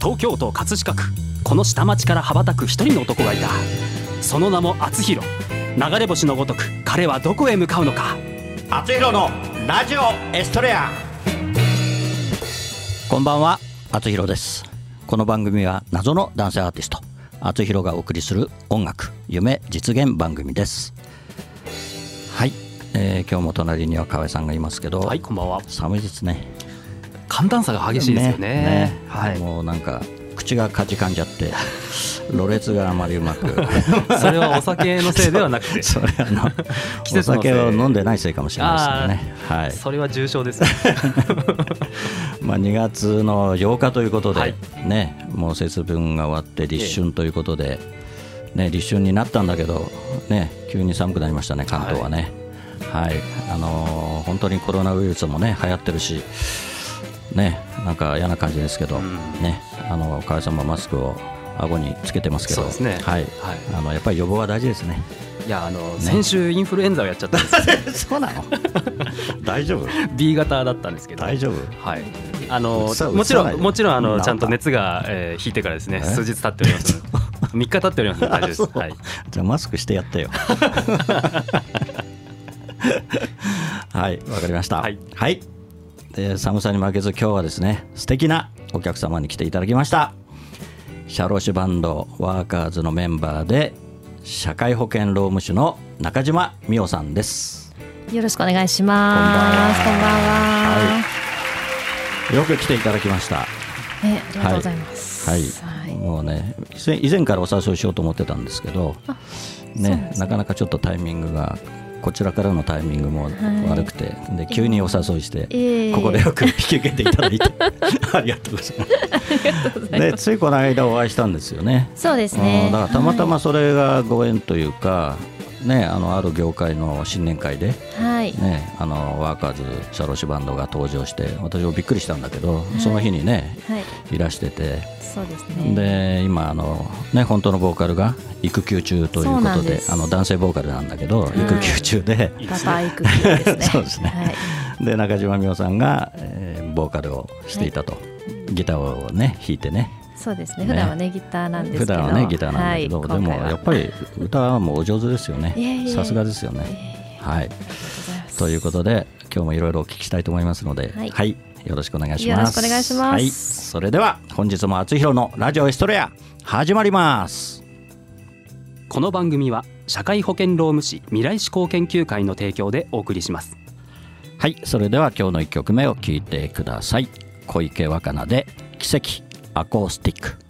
東京都葛飾区。この下町から羽ばたく一人の男がいた。その名も厚弘。流れ星のごとく彼はどこへ向かうのか。厚弘のラジオエストレア。こんばんは厚弘です。この番組は謎の男性アーティスト厚弘がお送りする音楽夢実現番組です。はい、えー、今日も隣には河合さんがいますけどはいこんばんは。寒いですね寒暖差が激しいですよね、ねね、はい、もうなんか口がかじかんじゃって ろれつがあまりうまく。それはお酒のせいではなくて。それあのお酒を飲んでないせいかもしれないですねはい。それは重症です、まあ2月の8日ということで、はい、ねもう節分が終わって立春ということで、ね立春になったんだけどね急に寒くなりましたね関東はね。はい、はい、あのー、本当にコロナウイルスもね流行ってるしねなんか嫌な感じですけど、うん、ねあの河合さんもマスクを顎につけてますけど、ね、はい、はい、あのやっぱり予防は大事ですね。いやあの、ね、先週インフルエンザをやっちゃったんです そうなの？大丈夫？B 型だったんですけど。大丈夫？はい。あのもちろんもちろんあのちゃんと熱が、えー、引いてからですね。数日経っております3 日経っております大丈夫です。はい。じゃあマスクしてやってよ。はいわかりました。はい、はいで寒さに負けず今日はですね素敵なお客様に来ていただきました。社労士バンドワーカーズのメンバーで社会保険労務士の中島美代さんです。よろしくお願いします。こんばんは、は。い、よく来ていただきました。えありがとうございます、はい、はい、もうね以前からお誘いしようと思ってたんですけどね、ね、なかなかちょっとタイミングがこちらからのタイミングも悪くて、はい、で急にお誘いして、えー、ここでよく引き受けていただいて。ありがとうございます。でついこの間お会いしたんですよね。そうですね。だからたまたまそれがご縁というか、ね、あのある業界の新年会で、はい。ね、あのワーカーズ社労士バンドが登場して私もびっくりしたんだけど、はい、その日にね、はい、いらしてて。そうですね。で今あの、ね、本当のボーカルが育休中ということであの男性ボーカルなんだけど、育休中で。パパ育休ですね。そうですね、はい、で中島美穂さんが、えー、ボーカルをしていたと、はい、ギターをね弾いてねそうですね。普段はねギターなんですけど。普段はねギターなんだけど、はい、でもやっぱり歌はもうお上手ですよね。さすがですよね。はい。ということで今日もいろいろお聞きしたいと思いますので、はい、はい、よろしくお願いします。よろしくお願いします。はい、それでは本日も厚弘のラジオエストレア始まります。この番組は社会保険労務士未来志向研究会の提供でお送りします。はい、それでは今日の一曲目を聞いてください。小池若菜で奇跡アコースティック。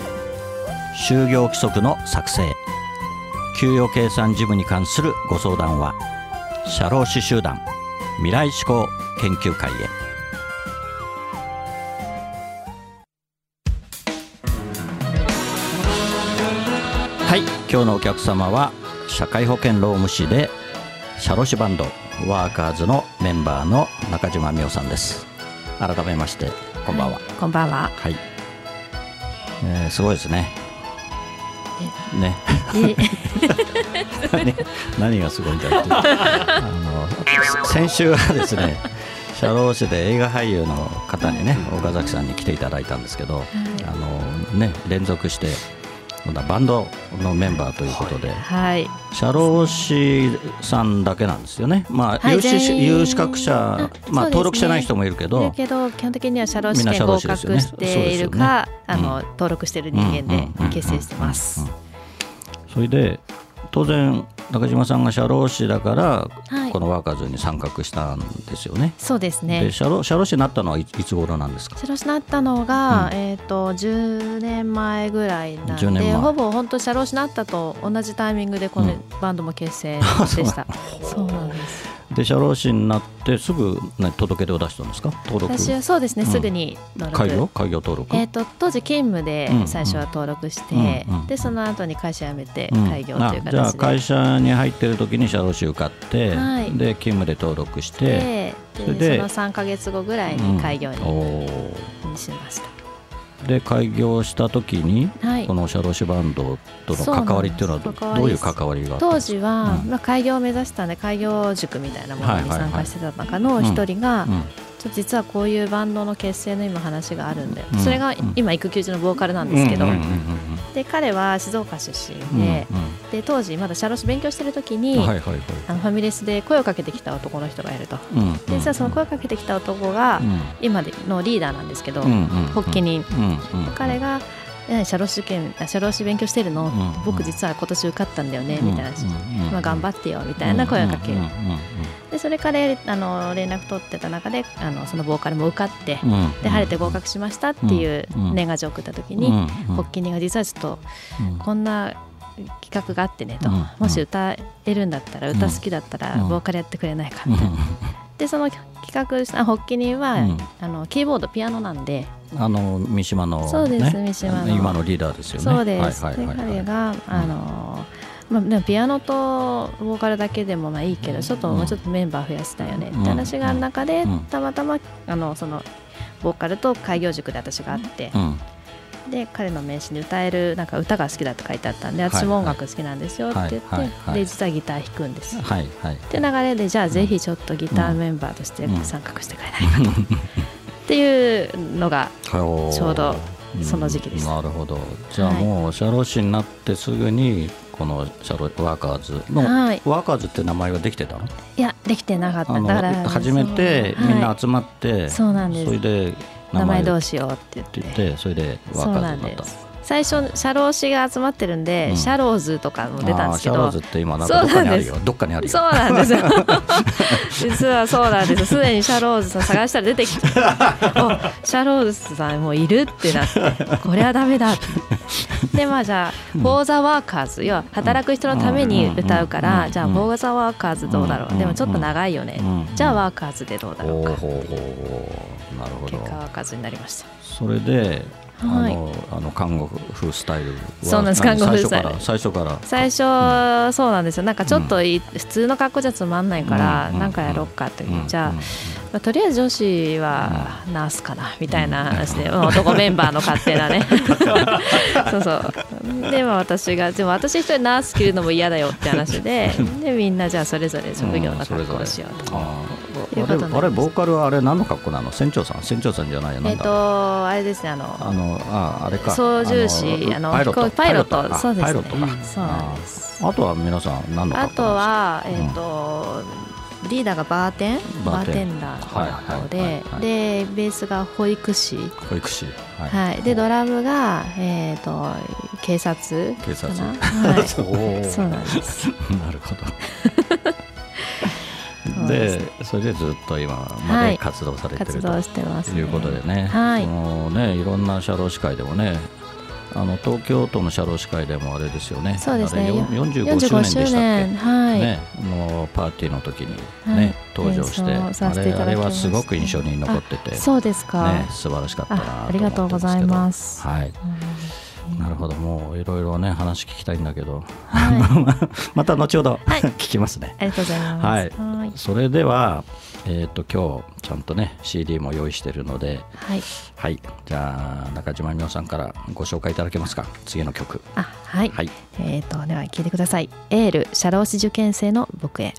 就業規則の作成。給与計算事務に関するご相談は社労士集団未来志向研究会へ。はい今日のお客様は社会保険労務士で社労士バンドワーカーズのメンバーの中島美代さんです。改めましてこんばんは、はい、こんばんは。はい、えー、すごいですねね。何 何がすごいんだってあの先週はですね社労士で映画俳優の方にね岡崎さんに来ていただいたんですけど、あのね連続してバンドのメンバーということで、はい、社労士さんだけなんですよね、まあ、有資有資格者、まあ、登録してない人もいるけど、けど基本的には社労士試験合格しているか、あの登録している人間で結成してます。それで当然中島さんが社労士だから、はい、このワーカーズに参画したんですよね。そうですね。で社労社労士になったのはいつ頃なんですか？社労士になったのが、うん、えっ、ー、と10年前ぐらいなんで、ほぼ本当社労士になったと同じタイミングでこのバンドも結成でした。うん、そうなんです。で社労士になってすぐ、ね、届け出を出したんですか？登録。私はそうですね、うん、すぐに開業？開業登録、えーと、当時勤務で最初は登録して、うんうん、でその後に会社辞めて開業という形で、じゃあ会社に入ってる時に社労士受かって、はい、で勤務で登録してでその3か月後ぐらいに開業に,、しました。で開業した時に、はい、この社労士バンドとの関わりっていうのはどういう関わりが当時は、うん、まあ、開業を目指したんで開業塾みたいなものに参加してた中の一人が、実はこういうバンドの結成の今話があるんだよ、うん、それが今育休中のボーカルなんですけど、で彼は静岡出身でうん。うん、で当時まだ社労士勉強してる時に、はいはいはい、あのファミレスで声をかけてきた男の人がいると、うん。うん、で実はその声をかけてきた男が今のリーダーなんですけど、発起人、彼が社労士試験社労士勉強してるの、うんうん、僕実は今年受かったんだよね、みたいな、まあ、頑張ってよみたいな声をかける、でそれからあの連絡取ってた中であのそのボーカルも受かって、で晴れて合格しましたっていう年賀状を送った時に、発起人が実はちょっと、こんな企画があってねと、もし歌えるんだったら歌好きだったらボーカルやってくれないかみたいな。でその企画した発起人は、あのキーボードピアノなんで。あの三島の、ね、そうです三島の。今のリーダーですよね。そうです。はいはいはいはい、彼があの、まあ、でもピアノとボーカルだけでもまあいいけどちょっともうちょっとメンバー増やしたよね。って話がある中で、たまたまあのそのボーカルと開業塾で私があって。で彼の名刺に歌えるなんか歌が好きだって書いてあったんで私も音楽好きなんですよって言って、で実はギター弾くんですよ。はいはい、って流れでじゃあぜひちょっとギターメンバーとして参画してくれない。かと。っていうのがちょうどその時期です、なるほど。じゃあもう社労士になってすぐにこの社労ワーカーズの、はい、ワーカーズって名前はできてたの？いやできてなかった。だから初めてみんな集まって、はい、そうなんです。それで名前。どうしようって言って。それでワーカーズになった最初社労士が集まってるんで、うん、シャローズとかも出たんですけど。シャローズって今なんかどっかにあるよ。どっかにあるよ。そうなんです。よ 実はそうなんです。すでにシャローズさん探したら出てきて。シャローズさんもういるってなって。これはダメだでまあじゃあ「フォー・ザ・ワーカーズ」要は働く人のために歌うからじゃあ「フォー・ザ・ワーカーズ」どうだろう。でもちょっと長いよね。じゃあ「ワーカーズ」でどうだろうかなるほど。結果ワーカーズになりました。それではい、あのあの看護婦スタイルそうなんです。看護婦スタイル。最初から？最初、うん、そうなんですよ。なんかちょっとい、うん、普通の格好じゃつまんないから、うん、なんかやろう。かって、じゃあ、まあ、とりあえず女子はナースかなみたいな話で、男メンバーの勝手なね。そうそう。でも私がでも私一人ナース着るのも嫌だよって話で でみんなじゃあそれぞれ職業の格好をしようと。いうことあれボーカルはあれ何の格好なの？船長さん？船長さんじゃないよ。えっ、とあれですねあのあのああれか。操縦士あのパイロット。パイロット。そうですね。パイロットか、そうなんです。あとは皆さん何のあとはえっ、と、リーダーがバーテンバーテン。ダーの方で、でベースが保育士。保育士。はい、でドラムがえっ、と警察警察。はい、そうなんです。なるほど でそれでずっと今まで活動されてる、はい、ということでね,、はい、もうねいろんな社労士会でもねあの東京都の社労士会でもあれですよね、そうですね。45周年でしたっけ、はい。ね、のパーティーの時にね、はい、登場してあれあれはすごく印象に残ってて、そうですか、ね、素晴らしかったなとありがとうございます。はい、うんなるほど。もういろいろね話聞きたいんだけど、はい、また後ほど、はい、聞きますね。ありがとうございます、はい、それではえっ、ー、と今日ちゃんとね CD も用意しているので。はい、はい、じゃあ中島美桜さんからご紹介いただけますか。次の曲。あはい、はい、えっ、ー、とでは聞いてください。エール社労士受験生の僕へ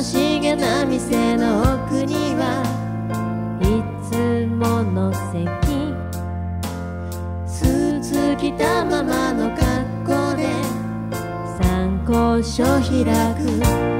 楽しげな店の奥にはいつもの席。スーツ着たままの格好で参考書開く。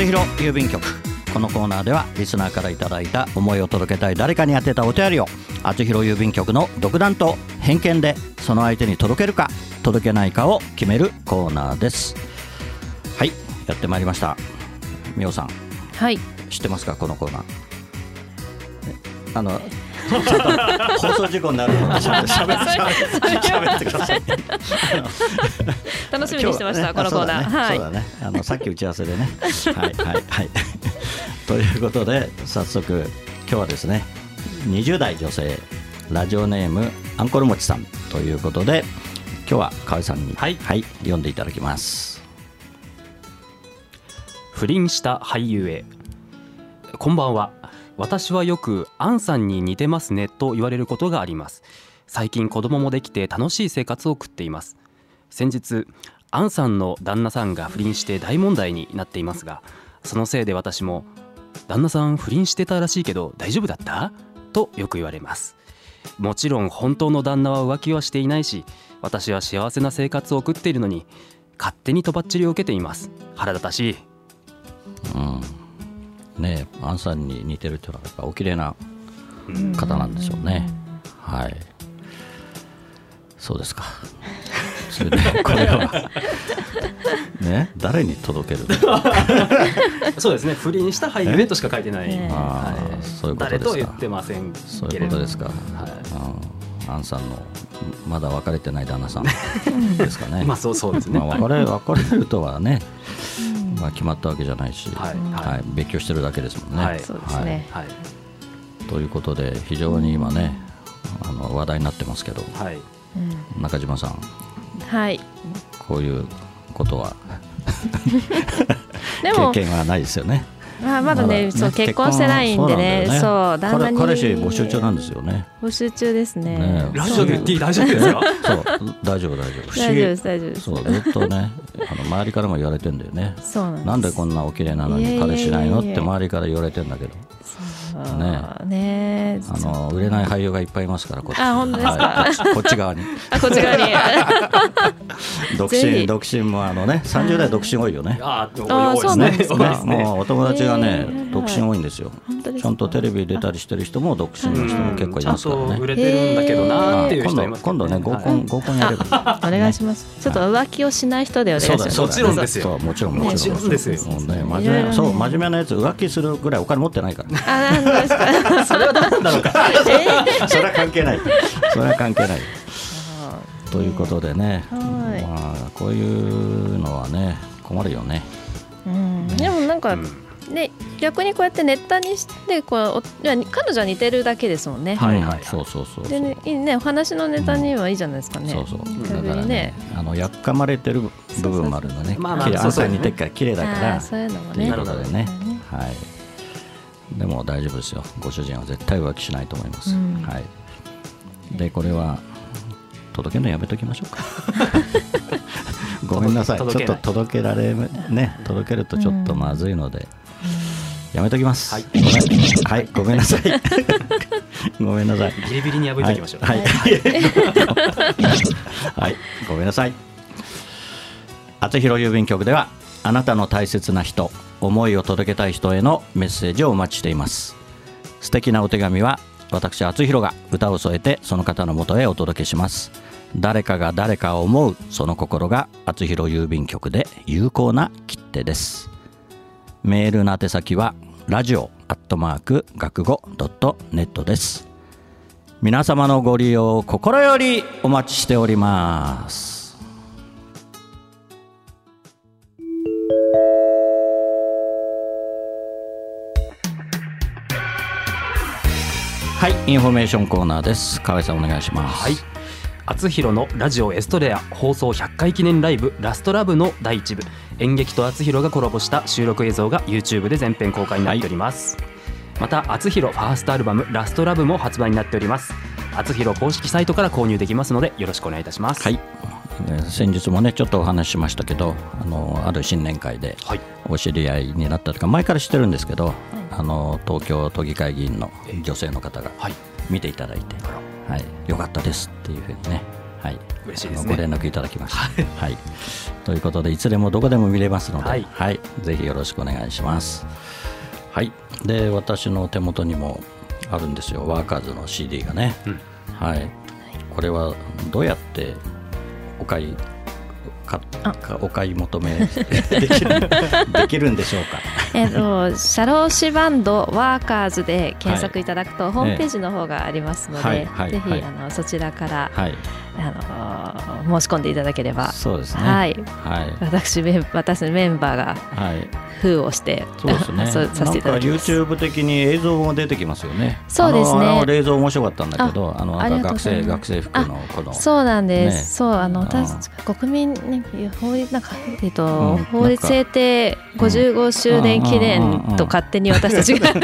厚弘郵便局。このコーナーではリスナーからいただいた思いを届けたい誰かに宛てたお便りを厚弘郵便局の独断と偏見でその相手に届けるか届けないかを決めるコーナーです。はいやってまいりました。みおさん。はい。知ってますかこのコーナー。えあの放送事故になるのでしゃべしゃべしゃべしゃべってください。楽しみにしてました、このコーナー、あはい。そうだね。あのさっき打ち合わせでね。はいはいはい。ということで早速今日はですね20代女性ラジオネームアンコルもちさんということで今日は河合さんに、はい読んでいただきます。不倫した俳優へ。こんばんは私はよくアンさんに似てますねと言われることがあります。最近子供もできて楽しい生活を送っています。先日アンさんの旦那さんが不倫して大問題になっていますがそのせいで私も旦那さん不倫してたらしいけど大丈夫だった？とよく言われます。もちろん本当の旦那は浮気はしていないし私は幸せな生活を送っているのに勝手にとばっちりを受けています。腹立たしい。ねえアンさんに似てるっていうのはやっぱお綺麗な方なんでしょうね。はい。そうですか。それでこれは。ね誰に届ける そうですね。不倫した俳優へとしか書いてない、ねあーはい。そういうことですか。誰とは言ってませんそういうことですか、はい。うん、アンさんのまだ別れてない旦那さんですかね。まあそうそうですね、まあ、別れ別れるとはね、まあ、決まったわけじゃないし、はいはい。はい別居してるだけですもんね。はい。そうですね、はい。ということで非常に今ねあの話題になってますけどはい。中島さんはい。こういうことは？でも経験はないですよね。まあまだねそう結婚してないんでね。結婚そう旦那に。彼彼氏募集中なんですよね。募集中ですね。ねラジオで言っていい？大丈夫ですかそう。大丈夫大丈夫。大丈夫です大丈夫です。そうずっとねあの周りからも言われてんだよね。そうなんです。なんでこんなお綺麗なのに彼氏ないの？って周りから言われてんだけど。ね。ねあの売れない俳優がいっぱいいますからこっち。あ本当ですか？はい。こっち側に。あこっち側に。独身独身もあのね30代独身多いよね。あーあー多いそうなんですね。もうお友達がね、独身多いんですよ。ちゃんとテレビ出たりしてる人も独身の人も結構いますからね。と売れてるんだけどなーっていう今度人います今度ね合はい。コン合コンやれば。お願いします。ちょっと浮気をしない人でお願いします。もちろんですよ。もちろんももちちろんですよ。そう真面目なやつ浮気するぐらいお金持ってないからね。あなんですか？それは何だろうかそれは関係ない。それは関係ない。ということでね、はい。まあ、こういうのはね困るよね。うん。でもなんか、ね逆にこうやってネタにしてこうおいや彼女は似てるだけですもんね、はいはい。そうそうそうそう。でねいいね。お話のネタにはいいじゃないですかね、そうそう。だからね。あのやっかまれてる部分もあるのね。まあまあそうそう。あんたに似てっから綺麗だかあらーそういうのもというねことでね。なるほどね。はい。でも大丈夫ですよ。ご主人は絶対浮気しないと思います、うん。はい。でこれは届けるのやめときましょうか。ごめんなさい。ちょっと届けられね届けるとちょっとまずいので、やめときますはいごめんはいごめんなさい ごめんなさいビリビリに破いておきましょう、はい、はいはい、ごめんなさい。厚弘郵便局ではあなたの大切な人、思いを届けたい人へのメッセージをお待ちしています。素敵なお手紙は私厚弘が歌を添えてその方のもとへお届けします。誰かが誰かを思うその心が厚弘郵便局で有効な切手です。メールの宛先はラジオアットマーク学語ドットネットです。皆様のご利用心よりお待ちしております。はいインフォメーションコーナーです。河合さんお願いします。はい。厚弘のラジオエストレア放送100回記念ライブラストラブの第一部。演劇と厚弘がコラボした収録映像が YouTube で全編公開になっております、また厚弘ファーストアルバムラストラブも発売になっております。厚弘公式サイトから購入できますのでよろしくお願いいたします。はい、えー先日もねちょっとお話ししましたけどあのある新年会ではい。お知り合いになったというか前から知ってるんですけど、あの東京都議会議員の女性の方がはい。見ていただいて、はい、よかったですっていうふうにねはい、嬉しいですね。ご連絡いただきました。はい、ということでいつでもどこでも見れますので、ははい。い、ぜひよろしくお願いします。はい、で私の手元にもあるんですよ、ワーカーズの CD がね。うん。はい、これはどうやってお買いかあ。かお買い求め できるできるんでしょうか？えっと、社労士バンドワーカーズで検索いただくと、ホームページの方がありますので、はい。はい。ぜひ、はいあのそちらから、はい、あの申し込んでいただければ、そうですね。はい、はい、私メン私のメンバーがはい。封をしてそうですね。させていただきます。なんか YouTube 的に映像も出てきますよね。そうですね映像面白かったんだけど、あのあなんか学生学生服のこのそうなんです。ねそうあのうん私国民年金法律なんかえっと、うん法律制定55周年記念と勝手に私たちが。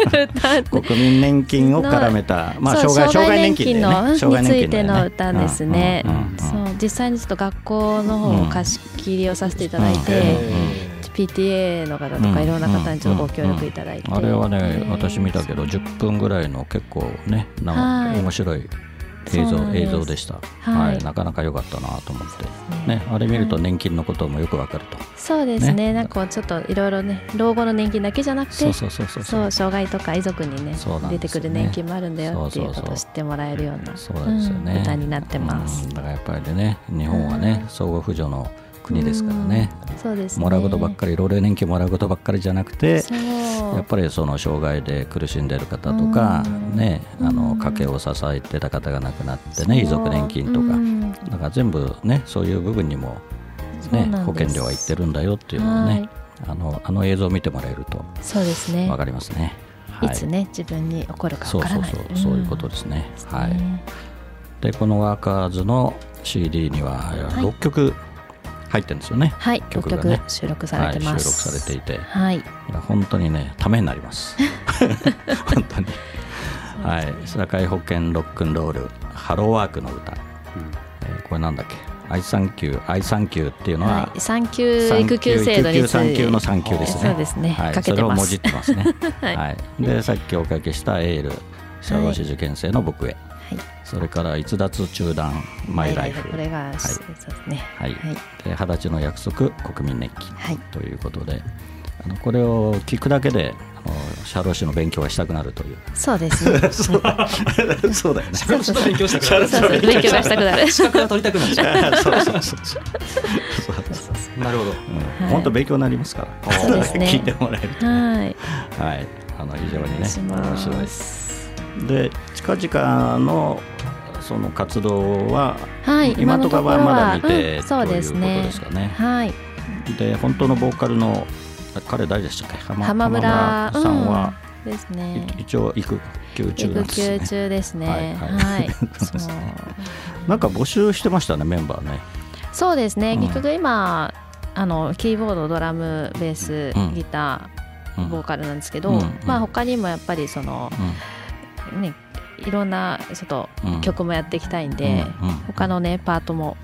国民年金を絡めた、まあ障害障害年金ね。のについての歌ですねそう実際にちょっと学校の方を貸し切りをさせていただいて、PTA の方とかいろんな方にちょっとご協力いただいて、あれはね、えー私見たけど10分ぐらいの結構ね、な面白い映像映像でした。はい。はい、なかなか良かったなと思って。ね。ね、あれ見ると年金のこともよくわかると。そうですね。ね。なんかちょっといろいろね老後の年金だけじゃなくてそうそうそうそう。そう障害とか遺族にねそうなん出てくる年金もあるんだよっていうことを知ってもらえるようなそうなんですよね、うん歌になってます。うん。だからやっぱりね日本はね、相互扶助の国ですからね、うん。そうですね。もらうことばっかり老齢年金もらうことばっかりじゃなくてそうやっぱりその障害で苦しんでる方とか、うん。ねあのうん。家計を支えてた方が亡くなってねそう。遺族年金とか、うん。だから全部ねそういう部分にも、ね保険料がいってるんだよっていうのをね、はい。あのあの映像を見てもらえるとそうですね。分かりますね。い。つね自分に起こるかそうそうわからない。そうそういうことですね。はい。ねでこのワーカーズの CD には6曲入ってるんですよね。はい6曲がね。曲収録されてまはい、収す録されていて、はい。いや本当にねためになります。本当に。はい、社会保険ロックンロールハローワークの歌、えーこれなんだっけ、愛産休愛産休っていうのは、はい産休育休制度に産休の産休ですね。そうですね。はい、かけてます。それをもじってますね。は はい。い、でさっきおかけしたエール社労士受験生の僕へ、はいそれから逸脱中断マイライフ、これが、はいそうですね。はい。はい。で二十歳の約束国民年金。はい。ということで、あのこれを聞くだけで社労士の勉強がしたくなるという。そうですね。そ うそうだよね。社労士の勉強したくなる。そうそう勉強がしたくなる。資格が取りたくなっちゃうそうそうそう。そう。なるほど。うん。本当勉強になりますから。そうですね。聞いてもらえると。はい。はい。あの非常にね面白いまです。で近々のその活動は、はい今とかはまだ見て、うんそうですというねことですかね。はい。で本当のボーカルの彼誰でしたっけ？浜浜村さんは、うんですね。い一応育休中ですね。休中ですね。はいはい。なんか募集してましたねメンバーね。そうですね。うん。結局今あのキーボードドラムベースうん。ギタうん。ーボーカルなんですけど、うん。まあ他にもやっぱりそのねいろんなちょっとうん。曲もやっていきたいんで、うんうん他のねパートも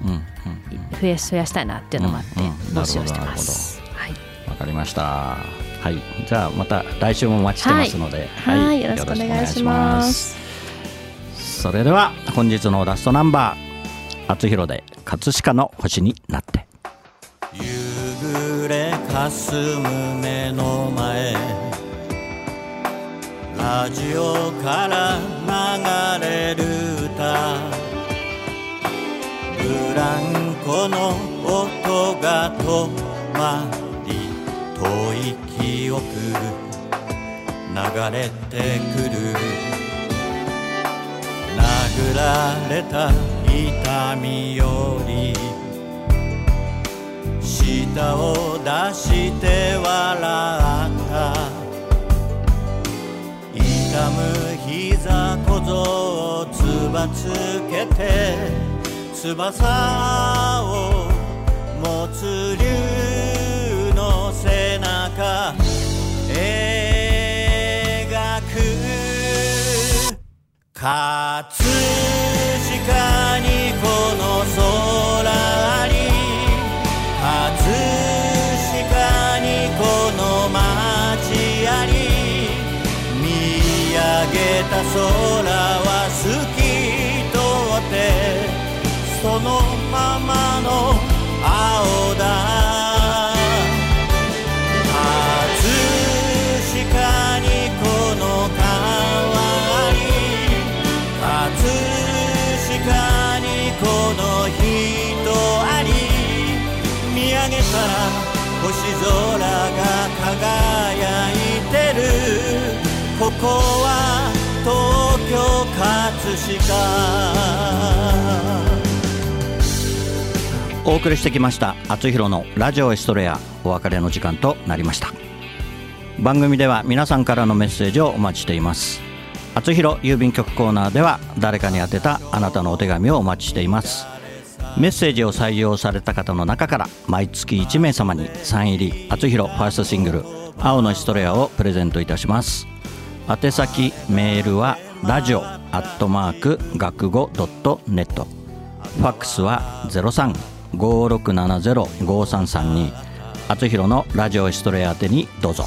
増や増やしたいなっていうのもあって募集をしてます。はい。わかりました。はい。じゃあまた来週もお待ちしてますので。はい。よろしくお願いします。それでは本日のラストナンバー厚弘で葛飾の星になって。夕暮れかすむ目の前ラジオから流れる歌。ブランコの音が止まり遠い記憶流れてくる。殴られた痛みより舌を出して笑っをつばつけて翼を持つ竜の背中。描く。葛飾にこの空た空は透き通ってそのままの青だ葛飾にこの変わり葛飾にこの人あり見上げたら星空が輝いてる。ここは東京葛飾。お送りしてきました「あつひろのラジオエストレア」お別れの時間となりました。番組では皆さんからのメッセージをお待ちしています。あつひろ郵便局コーナーでは誰かに宛てたあなたのお手紙をお待ちしています。メッセージを採用された方の中から毎月1名様にサイン入りあつひろファーストシングル「青のエストレア」をプレゼントいたします。宛先メールはラジオアットマーク学語ドットネット。ファックスは0356705332あつひろのラジオエストレア宛てにどうぞ。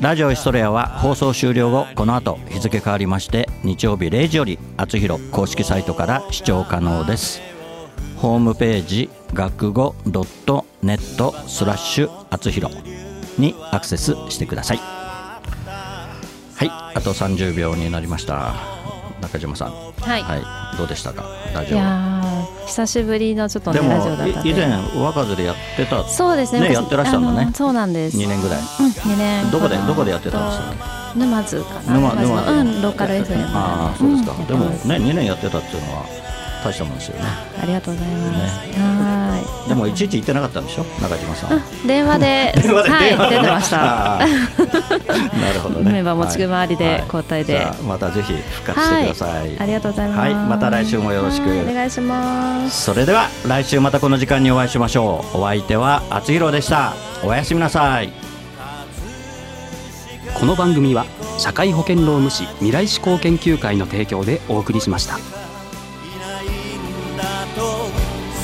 ラジオエストレアは放送終了後この後日付変わりまして日曜日0時よりあつひろ公式サイトから視聴可能です。ホームページ学語ドットネットスラッシュあつひろにアクセスしてください。はいあと30秒になりました。中島さん。はい、はい、どうでしたか？ラジオ。いやー久しぶりのちょっとねでもラジオだった以前若津でやってた。そうですね。私ねやってらっしゃるのね。あそうなんです。2年ぐらい。うん2年。どこでどこでやってたんですか？沼津かな。沼沼津の沼うんローカル FM ああそうですか、ん。でもね2年やってたっていうのは大したもんですよね。ありがとうございます、はー。いでもいちいち言ってなかったんでしょ？中島さん。電話で。電話ではい。電話で。出てました。なるほどね。メンバー持ち回りではい。交代で。じゃあまたぜひ復活してください、ありがとうございます。はい。また来週もよろしく。はい。お願いします。それでは来週またこの時間にお会いしましょう。お相手はあつひろでした。おやすみなさい。この番組は社会保険労務士未来志向研究会の提供でお送りしました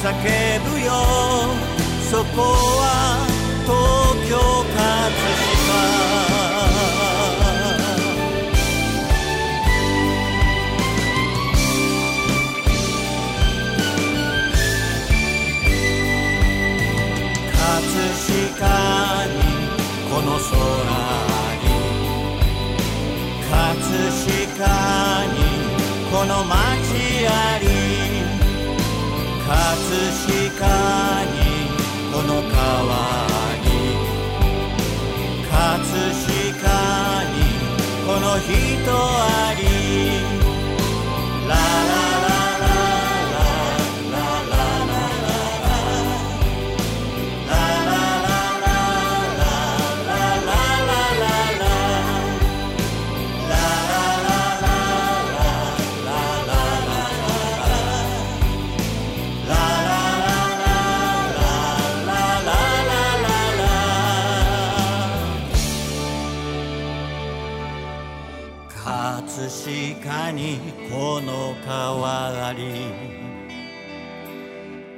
叫ぶよ。そこは東京葛飾。葛飾にこの空に葛飾にこの街あり葛飾にこの川に葛飾にこの人あり。